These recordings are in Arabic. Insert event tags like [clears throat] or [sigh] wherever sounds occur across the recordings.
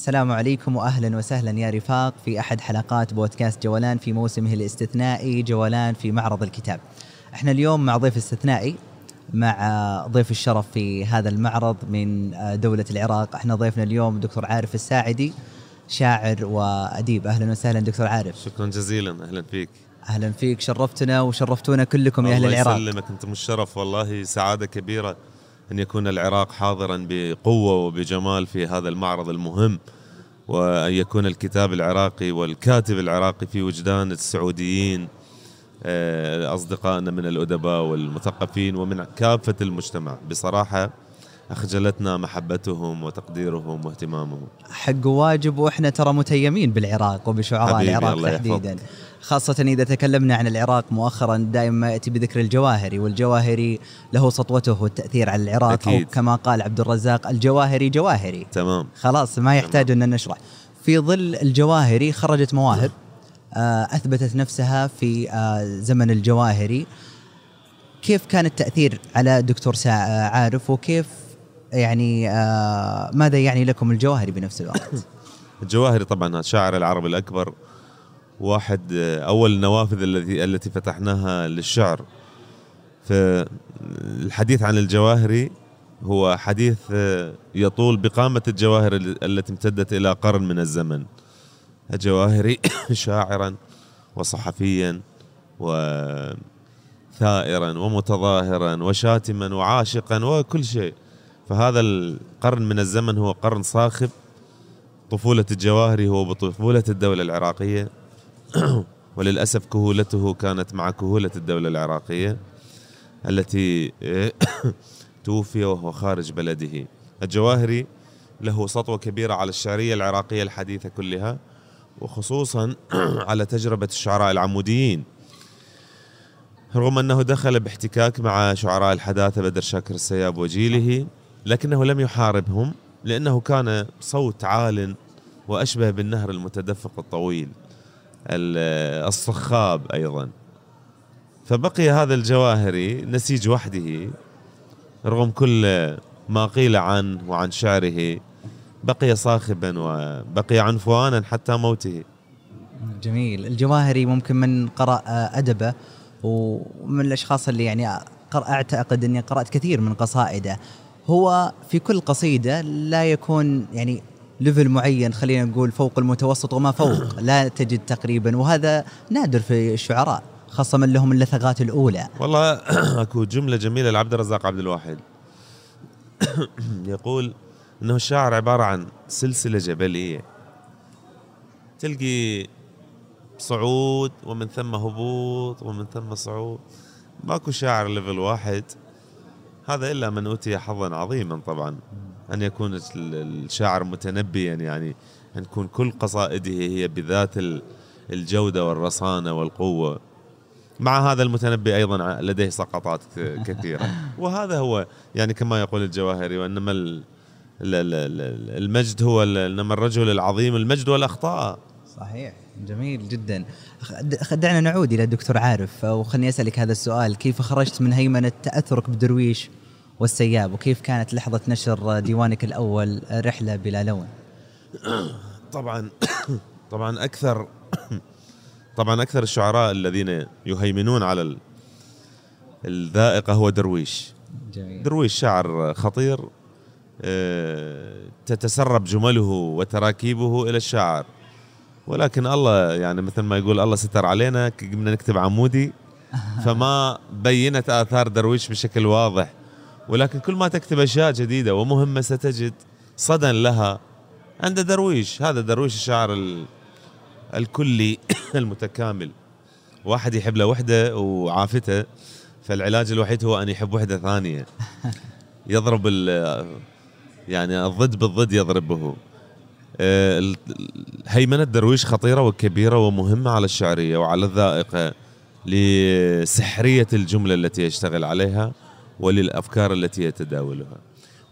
السلام عليكم واهلا وسهلا يا رفاق في أحد حلقات بودكاست جولان في موسمه الاستثنائي جولان في معرض الكتاب. إحنا اليوم مع ضيف استثنائي مع ضيف الشرف في هذا المعرض من دولة العراق، إحنا ضيفنا اليوم دكتور عارف الساعدي شاعر وأديب، أهلا وسهلا دكتور عارف. شكرا جزيلا أهلا فيك. أهلا فيك شرفتنا وشرفتونا كلكم يا أهل العراق. الله يسلمك أنتم الشرف والله سعادة كبيرة أن يكون العراق حاضرا بقوة وبجمال في هذا المعرض المهم وأن يكون الكتاب العراقي والكاتب العراقي في وجدان السعوديين آه، أصدقائنا من الأدباء والمثقفين ومن كافة المجتمع. بصراحة أخجلتنا محبتهم وتقديرهم واهتمامهم. حق واجب وإحنا ترى متيمين بالعراق وبشعراء العراق تحديدا. خاصة إذا تكلمنا عن العراق مؤخرا دائما ما يأتي بذكر الجواهري والجواهري له سطوته والتأثير على العراق أكيد. أو كما قال عبد الرزاق الجواهري جواهري. تمام. خلاص ما يحتاج أن نشرح. في ظل الجواهري خرجت مواهب آه، أثبتت نفسها في آه، زمن الجواهري. كيف كان التأثير على دكتور عارف وكيف يعني آه ماذا يعني لكم الجواهري بنفس الوقت؟ [coughs] الجواهري طبعا الشاعر العربي الأكبر واحد آه أول النوافذ التي التي فتحناها للشعر. فالحديث عن الجواهري هو حديث آه يطول بقامة الجواهر التي امتدت إلى قرن من الزمن. الجواهري [coughs] شاعرا وصحفيا وثائرا ومتظاهرا وشاتما وعاشقا وكل شيء. فهذا القرن من الزمن هو قرن صاخب طفولة الجواهري هو بطفولة الدولة العراقية. [clears throat] وللأسف كهولته كانت مع كهولة الدولة العراقية التي [clears throat] توفي وهو خارج بلده. الجواهري له سطوة كبيرة على الشعرية العراقية الحديثة كلها وخصوصا [clears throat] على تجربة الشعراء العموديين. رغم أنه دخل باحتكاك مع شعراء الحداثة بدر شاكر السياب وجيله لكنه لم يحاربهم لأنه كان صوت عال وأشبه بالنهر المتدفق الطويل الصخاب أيضا. فبقي هذا الجواهري نسيج وحده رغم كل ما قيل عنه وعن شعره بقي صاخبا وبقي عنفوانا حتى موته. جميل. الجواهري ممكن من قرأ أدبه ومن الأشخاص اللي يعني أعتقد أني قرأت كثير من قصائده. هو في كل قصيدة لا يكون يعني ليفل معين خلينا نقول فوق المتوسط وما فوق [coughs] لا تجد تقريبا. وهذا نادر في الشعراء خاصة من لهم اللثغات الأولى. والله [coughs] أكو جملة جميلة لعبد الرزاق عبد الواحد. [coughs] يقول أنه الشاعر عبارة عن سلسلة جبلية. تلقي صعود ومن ثم هبوط ومن ثم صعود. ماكو شاعر ليفل واحد هذا إلا من أوتي حظا عظيما طبعا أن يكون الشاعر متنبيا يعني أن تكون كل قصائده هي بذات الجودة والرصانة والقوة. مع هذا المتنبي أيضا لديه سقطات [laughs] كثيرة. وهذا هو يعني كما يقول الجواهري وإنما المجد هو إنما الرجل العظيم المجد والأخطاء. صحيح. جميل جدا. دعنا نعود إلى الدكتور عارف وخلني أسألك هذا السؤال. كيف خرجت من هيمنة تأثرك بدرويش والسياب؟ وكيف كانت لحظة نشر ديوانك الأول رحلة بلا لون؟ [coughs] طبعا [coughs] طبعا أكثر [coughs] طبعا أكثر الشعراء الذين يهيمنون على الذائقة هو درويش. جميل. درويش شاعر خطير آه، تتسرب جمله وتراكيبه إلى الشاعر. ولكن الله يعني مثل ما يقول الله ستر علينا قمنا نكتب عمودي [laughs] فما بينت آثار درويش بشكل واضح. ولكن كل ما تكتب أشياء جديدة ومهمة ستجد صدى لها عند درويش. هذا درويش الشاعر الكلي [coughs] المتكامل. واحد يحب له وحدة وعافته فالعلاج الوحيد هو أن يحب وحدة ثانية. [laughs] يضرب يعني الضد بالضد يضربه. هيمنة درويش خطيرة وكبيرة ومهمة على الشعرية وعلى الذائقة لسحرية الجملة التي يشتغل عليها وللأفكار التي يتداولها.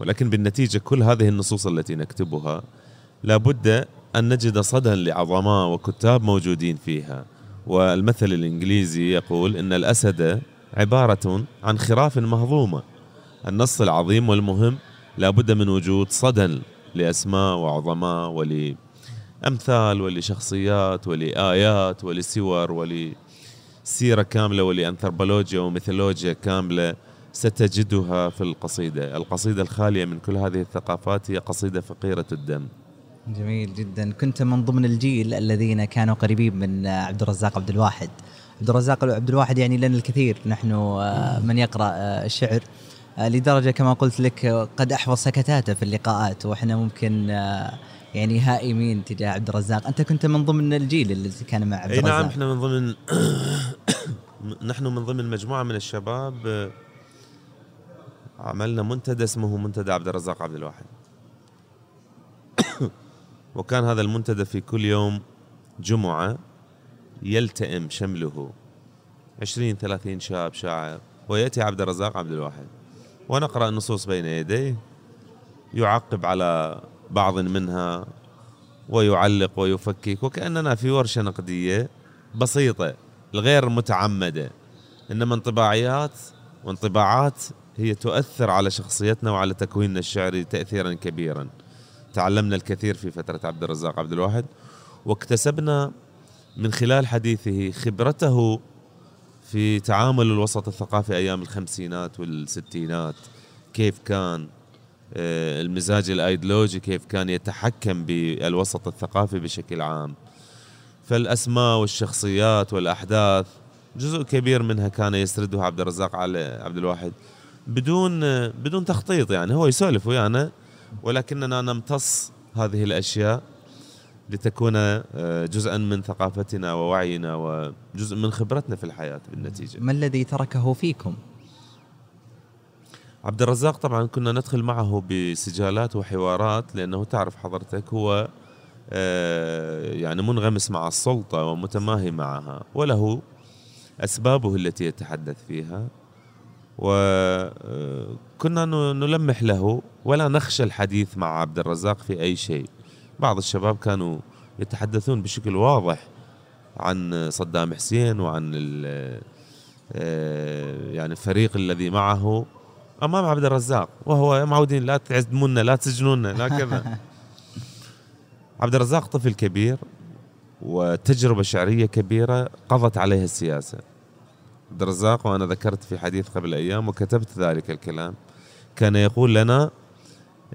ولكن بالنتيجة كل هذه النصوص التي نكتبها لابد أن نجد صدى لعظماء وكتاب موجودين فيها. والمثل الإنجليزي يقول إن الأسد عبارة عن خراف مهضومة. النص العظيم والمهم لابد من وجود صدى لأسماء وعظماء ولأمثال ولشخصيات ولآيات ولسور ولسيرة كاملة ولأنثروبولوجيا وميثولوجيا كاملة ستجدها في القصيدة. القصيدة الخالية من كل هذه الثقافات هي قصيدة فقيرة الدم. جميل جدا. كنت من ضمن الجيل الذين كانوا قريبين من عبد الرزاق عبد الواحد. عبد الرزاق عبد الواحد يعني لنا الكثير. نحن آه، من يقرأ آه، الشعر. لدرجة كما قلت لك قد أحفظ سكتاته في اللقاءات وإحنا ممكن يعني هائمين تجاه عبد الرزاق. أنت كنت من ضمن الجيل اللي كان مع عبد الرزاق نعم إحنا من ضمن [coughs] نحن من ضمن مجموعة من الشباب عملنا منتدى اسمه منتدى عبد الرزاق عبد الواحد. [coughs] وكان هذا المنتدى في كل يوم جمعة يلتئم شمله عشرين ثلاثين شاب شاعر ويأتي عبد الرزاق عبد الواحد. ونقرأ النصوص بين يديه. يعقب على بعض منها ويعلق ويفكك وكأننا في ورشة نقدية بسيطة الغير متعمدة. إنما انطباعيات وانطباعات هي تؤثر على شخصيتنا وعلى تكويننا الشعري تأثيرا كبيرا. تعلمنا الكثير في فترة عبد الرزاق عبد الواحد واكتسبنا من خلال حديثه خبرته في تعامل الوسط الثقافي أيام الخمسينات والستينات كيف كان آه، المزاج الأيديولوجي كيف كان يتحكم بالوسط الثقافي بشكل عام. فالأسماء والشخصيات والأحداث جزء كبير منها كان يسردها عبد الرزاق على عبد الواحد بدون بدون تخطيط يعني هو يسولف ويانا ولكننا نمتص هذه الأشياء. لتكون آه، جزءا من ثقافتنا ووعينا وجزء من خبرتنا في الحياة بالنتيجة. ما الذي تركه فيكم؟ عبد الرزاق طبعا كنا ندخل معه بسجالات وحوارات لأنه تعرف حضرتك هو آه، يعني منغمس مع السلطة ومتماهي معها وله أسبابه التي يتحدث فيها وكنا نلمح له ولا نخشى الحديث مع عبد الرزاق في أي شيء بعض الشباب كانوا يتحدثون بشكل واضح عن صدام حسين وعن آه، يعني الفريق الذي معه أمام عبد الرزاق وهو معودين لا تعزمونا لا تسجنونا لا كذا. [laughs] عبد الرزاق طفل كبير وتجربة شعرية كبيرة قضت عليها السياسة. عبد الرزاق وأنا ذكرت في حديث قبل أيام وكتبت ذلك الكلام كان يقول لنا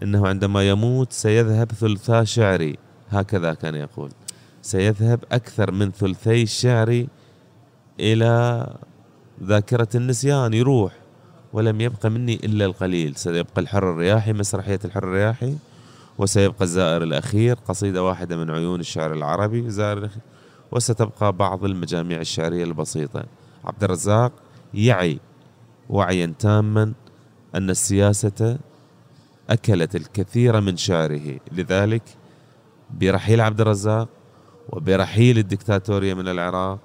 إنه عندما يموت سيذهب ثلثا شعري. هكذا كان يقول. سيذهب أكثر من ثلثي شعري إلى ذاكرة النسيان يروح. ولم يبقى مني إلا القليل. سيبقى الحر الرياحي مسرحية الحر الرياحي. وسيبقى الزائر الأخير قصيدة واحدة من عيون الشعر العربي. زائر الأخير. وستبقى بعض المجاميع الشعرية البسيطة. عبد الرزاق يعي وعيا تاما أن السياسة أكلت الكثير من شعره. لذلك برحيل عبد الرزاق وبرحيل الدكتاتورية من العراق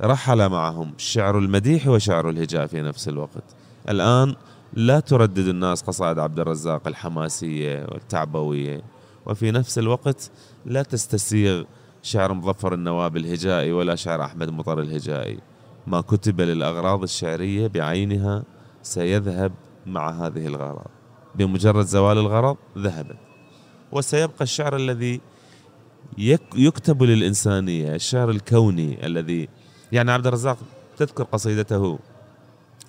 رحل معهم شعر المديح وشعر الهجاء في نفس الوقت. الآن لا تردد الناس قصائد عبد الرزاق الحماسية والتعبوية وفي نفس الوقت لا تستسيغ شعر مظفر النواب الهجائي ولا شعر أحمد مطر الهجائي. ما كتب للأغراض الشعرية بعينها سيذهب مع هذه الغراض بمجرد زوال الغرض ذهبت. وسيبقى الشعر الذي يكتب للإنسانية الشعر الكوني الذي يعني عبد الرزاق تذكر قصيدته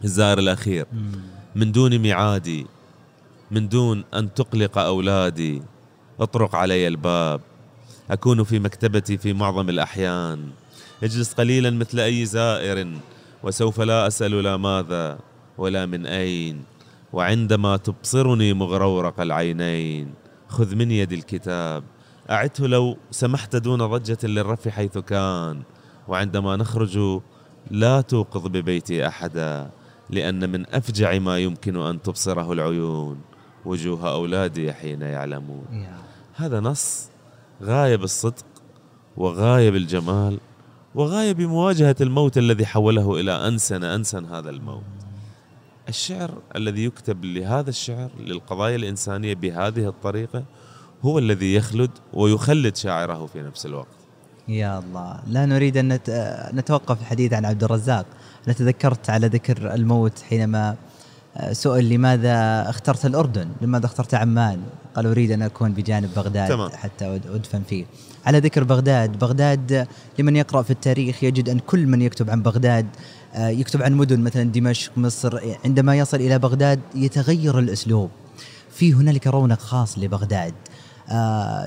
الزائر الأخير. من دون ميعادي من دون أن تقلق أولادي اطرق علي الباب أكون في مكتبتي في معظم الأحيان. اجلس قليلا مثل أي زائر وسوف لا أسأل لا ماذا ولا من أين. وعندما تبصرني مغرورق العينين خذ من يدي الكتاب. أعته لو سمحت دون ضجة للرف حيث كان. وعندما نخرج لا توقظ ببيتي أحدا لأن من أفجع ما يمكن أن تبصره العيون. وجوه أولادي حين يعلمون. هذا نص غاية بالصدق وغاية بالجمال وغاية بمواجهة الموت الذي حوله إلى أنسن أنسن هذا الموت. الشعر الذي يكتب لهذا الشعر للقضايا الإنسانية بهذه الطريقة هو الذي يخلد ويخلد شاعره في نفس الوقت. يا الله. لا نريد أن نتوقف الحديث عن عبد الرزاق. أنا تذكرت على ذكر الموت حينما آه، سؤال لماذا اخترت الأردن؟ لماذا اخترت عمان؟ قال أريد أن أكون بجانب بغداد تمام. حتى أدفن فيه. على ذكر بغداد بغداد لمن يقرأ في التاريخ يجد أن كل من يكتب عن بغداد يكتب عن مدن مثلا دمشق مصر عندما يصل إلى بغداد يتغير الأسلوب. في هنالك رونق خاص لبغداد.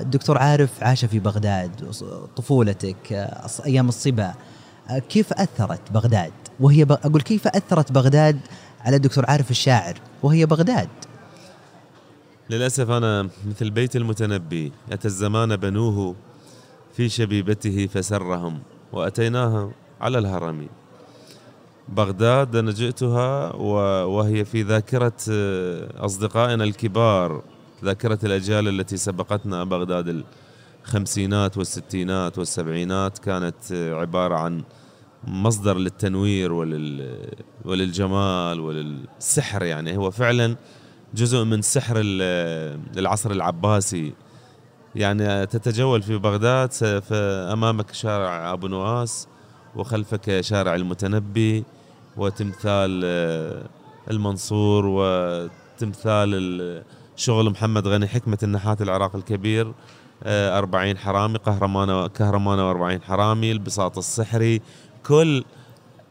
الدكتور عارف عاش في بغداد طفولتك أيام الصبا. كيف أثرت بغداد؟ وهي. أقول كيف أثرت بغداد على الدكتور عارف الشاعر وهي بغداد؟ للأسف أنا مثل بيت المتنبي أتى الزمان بنوه في شبيبته فسرهم وأتيناها على الهرم. بغداد أنا جئتها وهي في ذاكرة أصدقائنا الكبار ذاكرة الأجيال التي سبقتنا بغداد الخمسينات والستينات والسبعينات كانت عبارة عن مصدر للتنوير ولل وللجمال وللسحر يعني. هو فعلا جزء من سحر العصر العباسي. يعني تتجول في بغداد أمامك شارع أبو نواس وخلفك شارع المتنبي وتمثال المنصور وتمثال شغل محمد غني حكمة النحات العراق الكبير أربعين حرامي قهرمان كهرمان وأربعين حرامي البساط السحري كل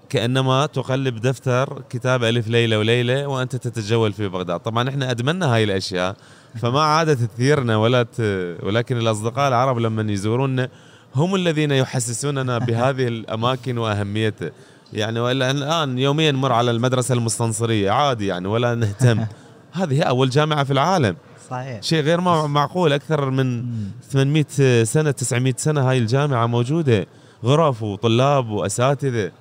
كأنما تقلب دفتر كتاب ألف ليلة وليلة وأنت تتجول في بغداد. طبعا إحنا ادمنا هاي الأشياء فما عادت تثيرنا ولا ت... ولكن الأصدقاء العرب لما يزوروننا هم الذين يحسسوننا بهذه الأماكن واهميتها يعني وإلا الآن يوميا نمر على المدرسة المستنصرية عادي يعني ولا نهتم. [laughs] هذه أول جامعة في العالم. صحيح. شيء غير معقول أكثر من 800 سنة 900 سنة هاي الجامعة موجودة. غرف وطلاب وأساتذة.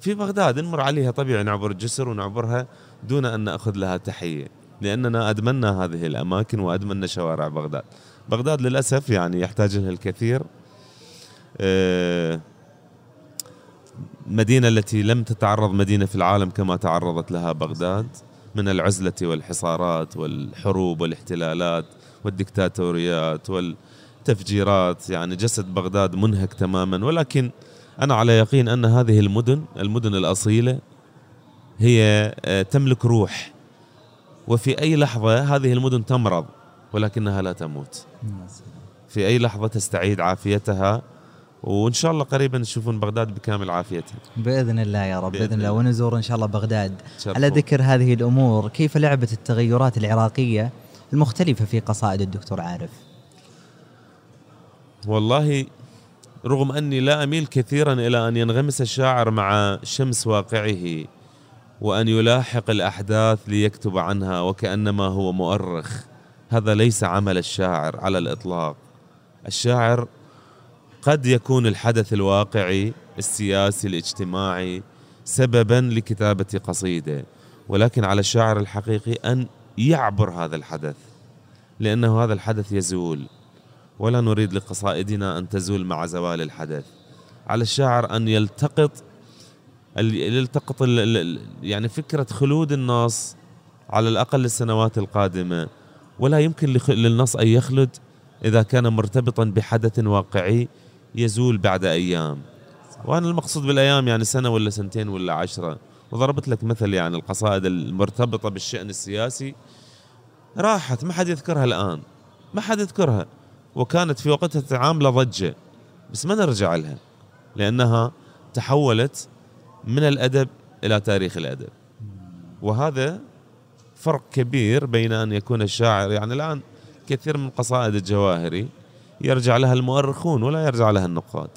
في بغداد نمر عليها طبيعي نعبر الجسر ونعبرها دون أن نأخذ لها تحية. لأننا ادمنا هذه الأماكن وادمنا شوارع بغداد. بغداد للأسف يعني يحتاج لها الكثير. آه، مدينة التي لم تتعرض مدينة في العالم كما تعرضت لها بغداد من العزلة والحصارات والحروب والاحتلالات والدكتاتوريات وال تفجيرات يعني جسد بغداد منهك تماما. ولكن أنا على يقين أن هذه المدن المدن الأصيلة هي آه، تملك روح. وفي أي لحظة هذه المدن تمرض ولكنها لا تموت. في أي لحظة تستعيد عافيتها وإن شاء الله قريبا تشوفون بغداد بكامل عافيتها. بإذن الله يا رب بإذن, الله. ونزور إن شاء الله بغداد. على ذكر هذه الأمور كيف لعبت التغيرات العراقية المختلفة في قصائد الدكتور عارف؟ والله رغم أني لا أميل كثيرا إلى أن ينغمس الشاعر مع شمس واقعه وأن يلاحق الأحداث ليكتب عنها وكأنما هو مؤرخ. هذا ليس عمل الشاعر على الإطلاق. الشاعر قد يكون الحدث الواقعي السياسي الاجتماعي سببا لكتابة قصيدة. ولكن على الشاعر الحقيقي أن يعبر هذا الحدث لأنه هذا الحدث يزول. ولا نريد لقصائدنا أن تزول مع زوال الحدث. على الشاعر أن يلتقط يلتقط يعني فكرة خلود النص على الأقل السنوات القادمة. ولا يمكن للنص أن يخلد إذا كان مرتبطا بحدث واقعي يزول بعد أيام. وأنا المقصود بالأيام يعني سنة ولا سنتين ولا عشرة. وضربت لك مثل يعني القصائد المرتبطة بالشأن السياسي. راحت ما حد يذكرها الآن. ما حد يذكرها. وكانت في وقتها عامله ضجة. بس ما نرجع لها. لأنها تحولت من الأدب إلى تاريخ الأدب. وهذا فرق كبير بين أن يكون الشاعر يعني الآن كثير من قصائد الجواهري يرجع لها المؤرخون ولا يرجع لها النقاد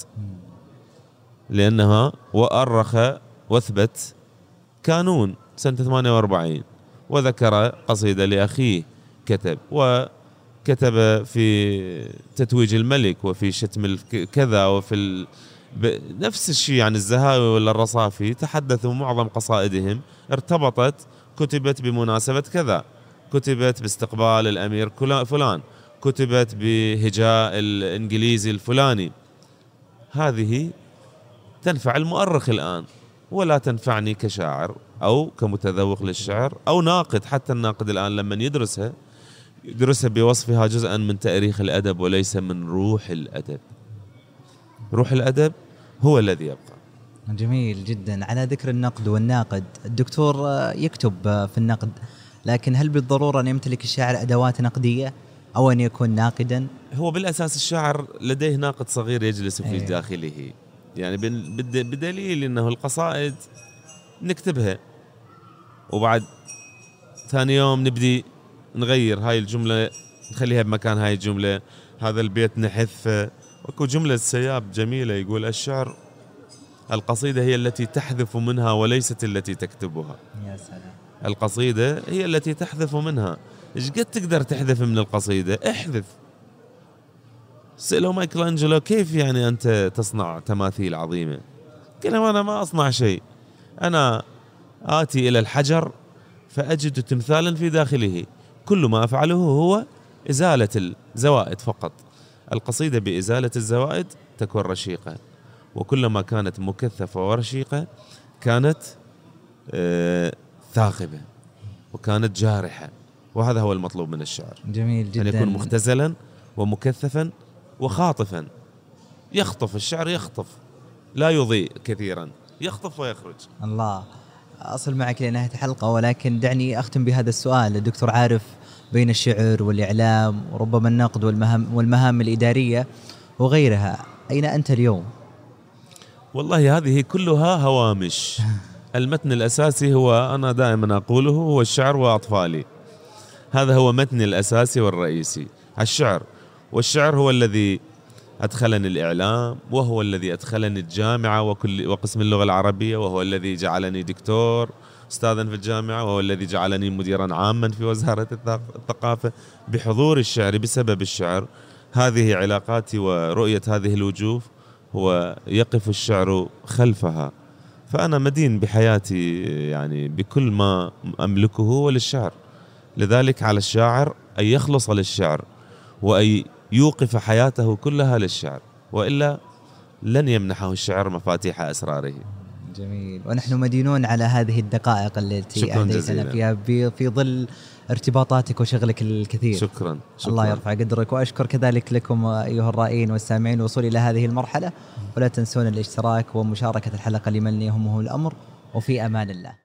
لأنها وأرخ وأثبت كانون سنة 48 وذكر قصيدة لأخيه كتب و كتب في تتويج الملك وفي شتم كذا وفي ال... نفس الشيء يعني الزهاوي ولا الرصافي تحدثوا معظم قصائدهم ارتبطت كتبت بمناسبة كذا كتبت باستقبال الأمير فلان. كتبت بهجاء الإنجليزي الفلاني. هذه تنفع المؤرخ الآن ولا تنفعني كشاعر أو كمتذوق للشعر أو ناقد حتى الناقد الآن لما يدرسها يدرسها بوصفها جزءا من تاريخ الأدب وليس من روح الأدب. روح الأدب هو الذي يبقى. جميل جدا. على ذكر النقد والناقد الدكتور يكتب في النقد لكن هل بالضرورة أن يمتلك الشاعر أدوات نقدية؟ أو أن يكون ناقدا؟ هو بالأساس الشاعر لديه ناقد صغير يجلس في أيه. داخله. يعني بدليل إنه القصائد نكتبها. وبعد ثاني يوم نبدي نغير هاي الجملة نخليها بمكان هاي الجملة. هذا البيت نحذفه أكو جملة سياب جميلة يقول الشعر القصيدة هي التي تحذف منها وليست التي تكتبها. يا سلام. القصيدة هي التي تحذف منها. إيش قد تقدر تحذف من القصيدة؟ احذف. سألوا مايكل أنجلو كيف يعني أنت تصنع تماثيل عظيمة؟ قال أنا ما أصنع شيء. أنا آتي إلى الحجر فأجد تمثالا في داخله. كل ما أفعله هو إزالة الزوائد فقط. القصيدة بإزالة الزوائد تكون رشيقة. وكلما كانت مكثفة ورشيقة كانت آه ثاقبة. وكانت جارحة. وهذا هو المطلوب من الشعر. جميل جدا أن يكون مختزلا ومكثفا وخاطفا. يخطف الشعر يخطف لا يضيء كثيرا يخطف ويخرج. الله. أصل معك لنهاية الحلقة ولكن دعني أختم بهذا السؤال. الدكتور عارف بين الشعر والإعلام وربما النقد والمهام, والمهام الإدارية وغيرها. أين أنت اليوم؟ والله هذه كلها هوامش. [laughs] المتن الأساسي هو أنا دائما أقوله هو الشعر وأطفالي. هذا هو متني الأساسي والرئيسي الشعر. والشعر هو الذي أدخلني الإعلام وهو الذي أدخلني الجامعة وكل وقسم اللغة العربية وهو الذي جعلني دكتور أستاذا في الجامعة وهو الذي جعلني مديرا عاما في وزارة الثقافة بحضور الشعر بسبب الشعر. هذه علاقاتي ورؤية هذه الوجوه هو يقف الشعر خلفها. فأنا مدين بحياتي يعني بكل ما أملكه وللشعر لذلك على الشاعر أن يخلص للشعر وأن يوقف حياته كلها للشعر وإلا لن يمنحه الشعر مفاتيح أسراره. جميل. ونحن مدينون على هذه الدقائق التي أهديتنا فيها في ظل ارتباطاتك وشغلك الكثير. شكرا, شكرا. الله يرفع قدرك وأشكر كذلك لكم أيها الرائين والسامعين الوصول إلى هذه المرحلة. ولا تنسون الاشتراك ومشاركة الحلقة لمن يهمه الأمر. وفي أمان الله.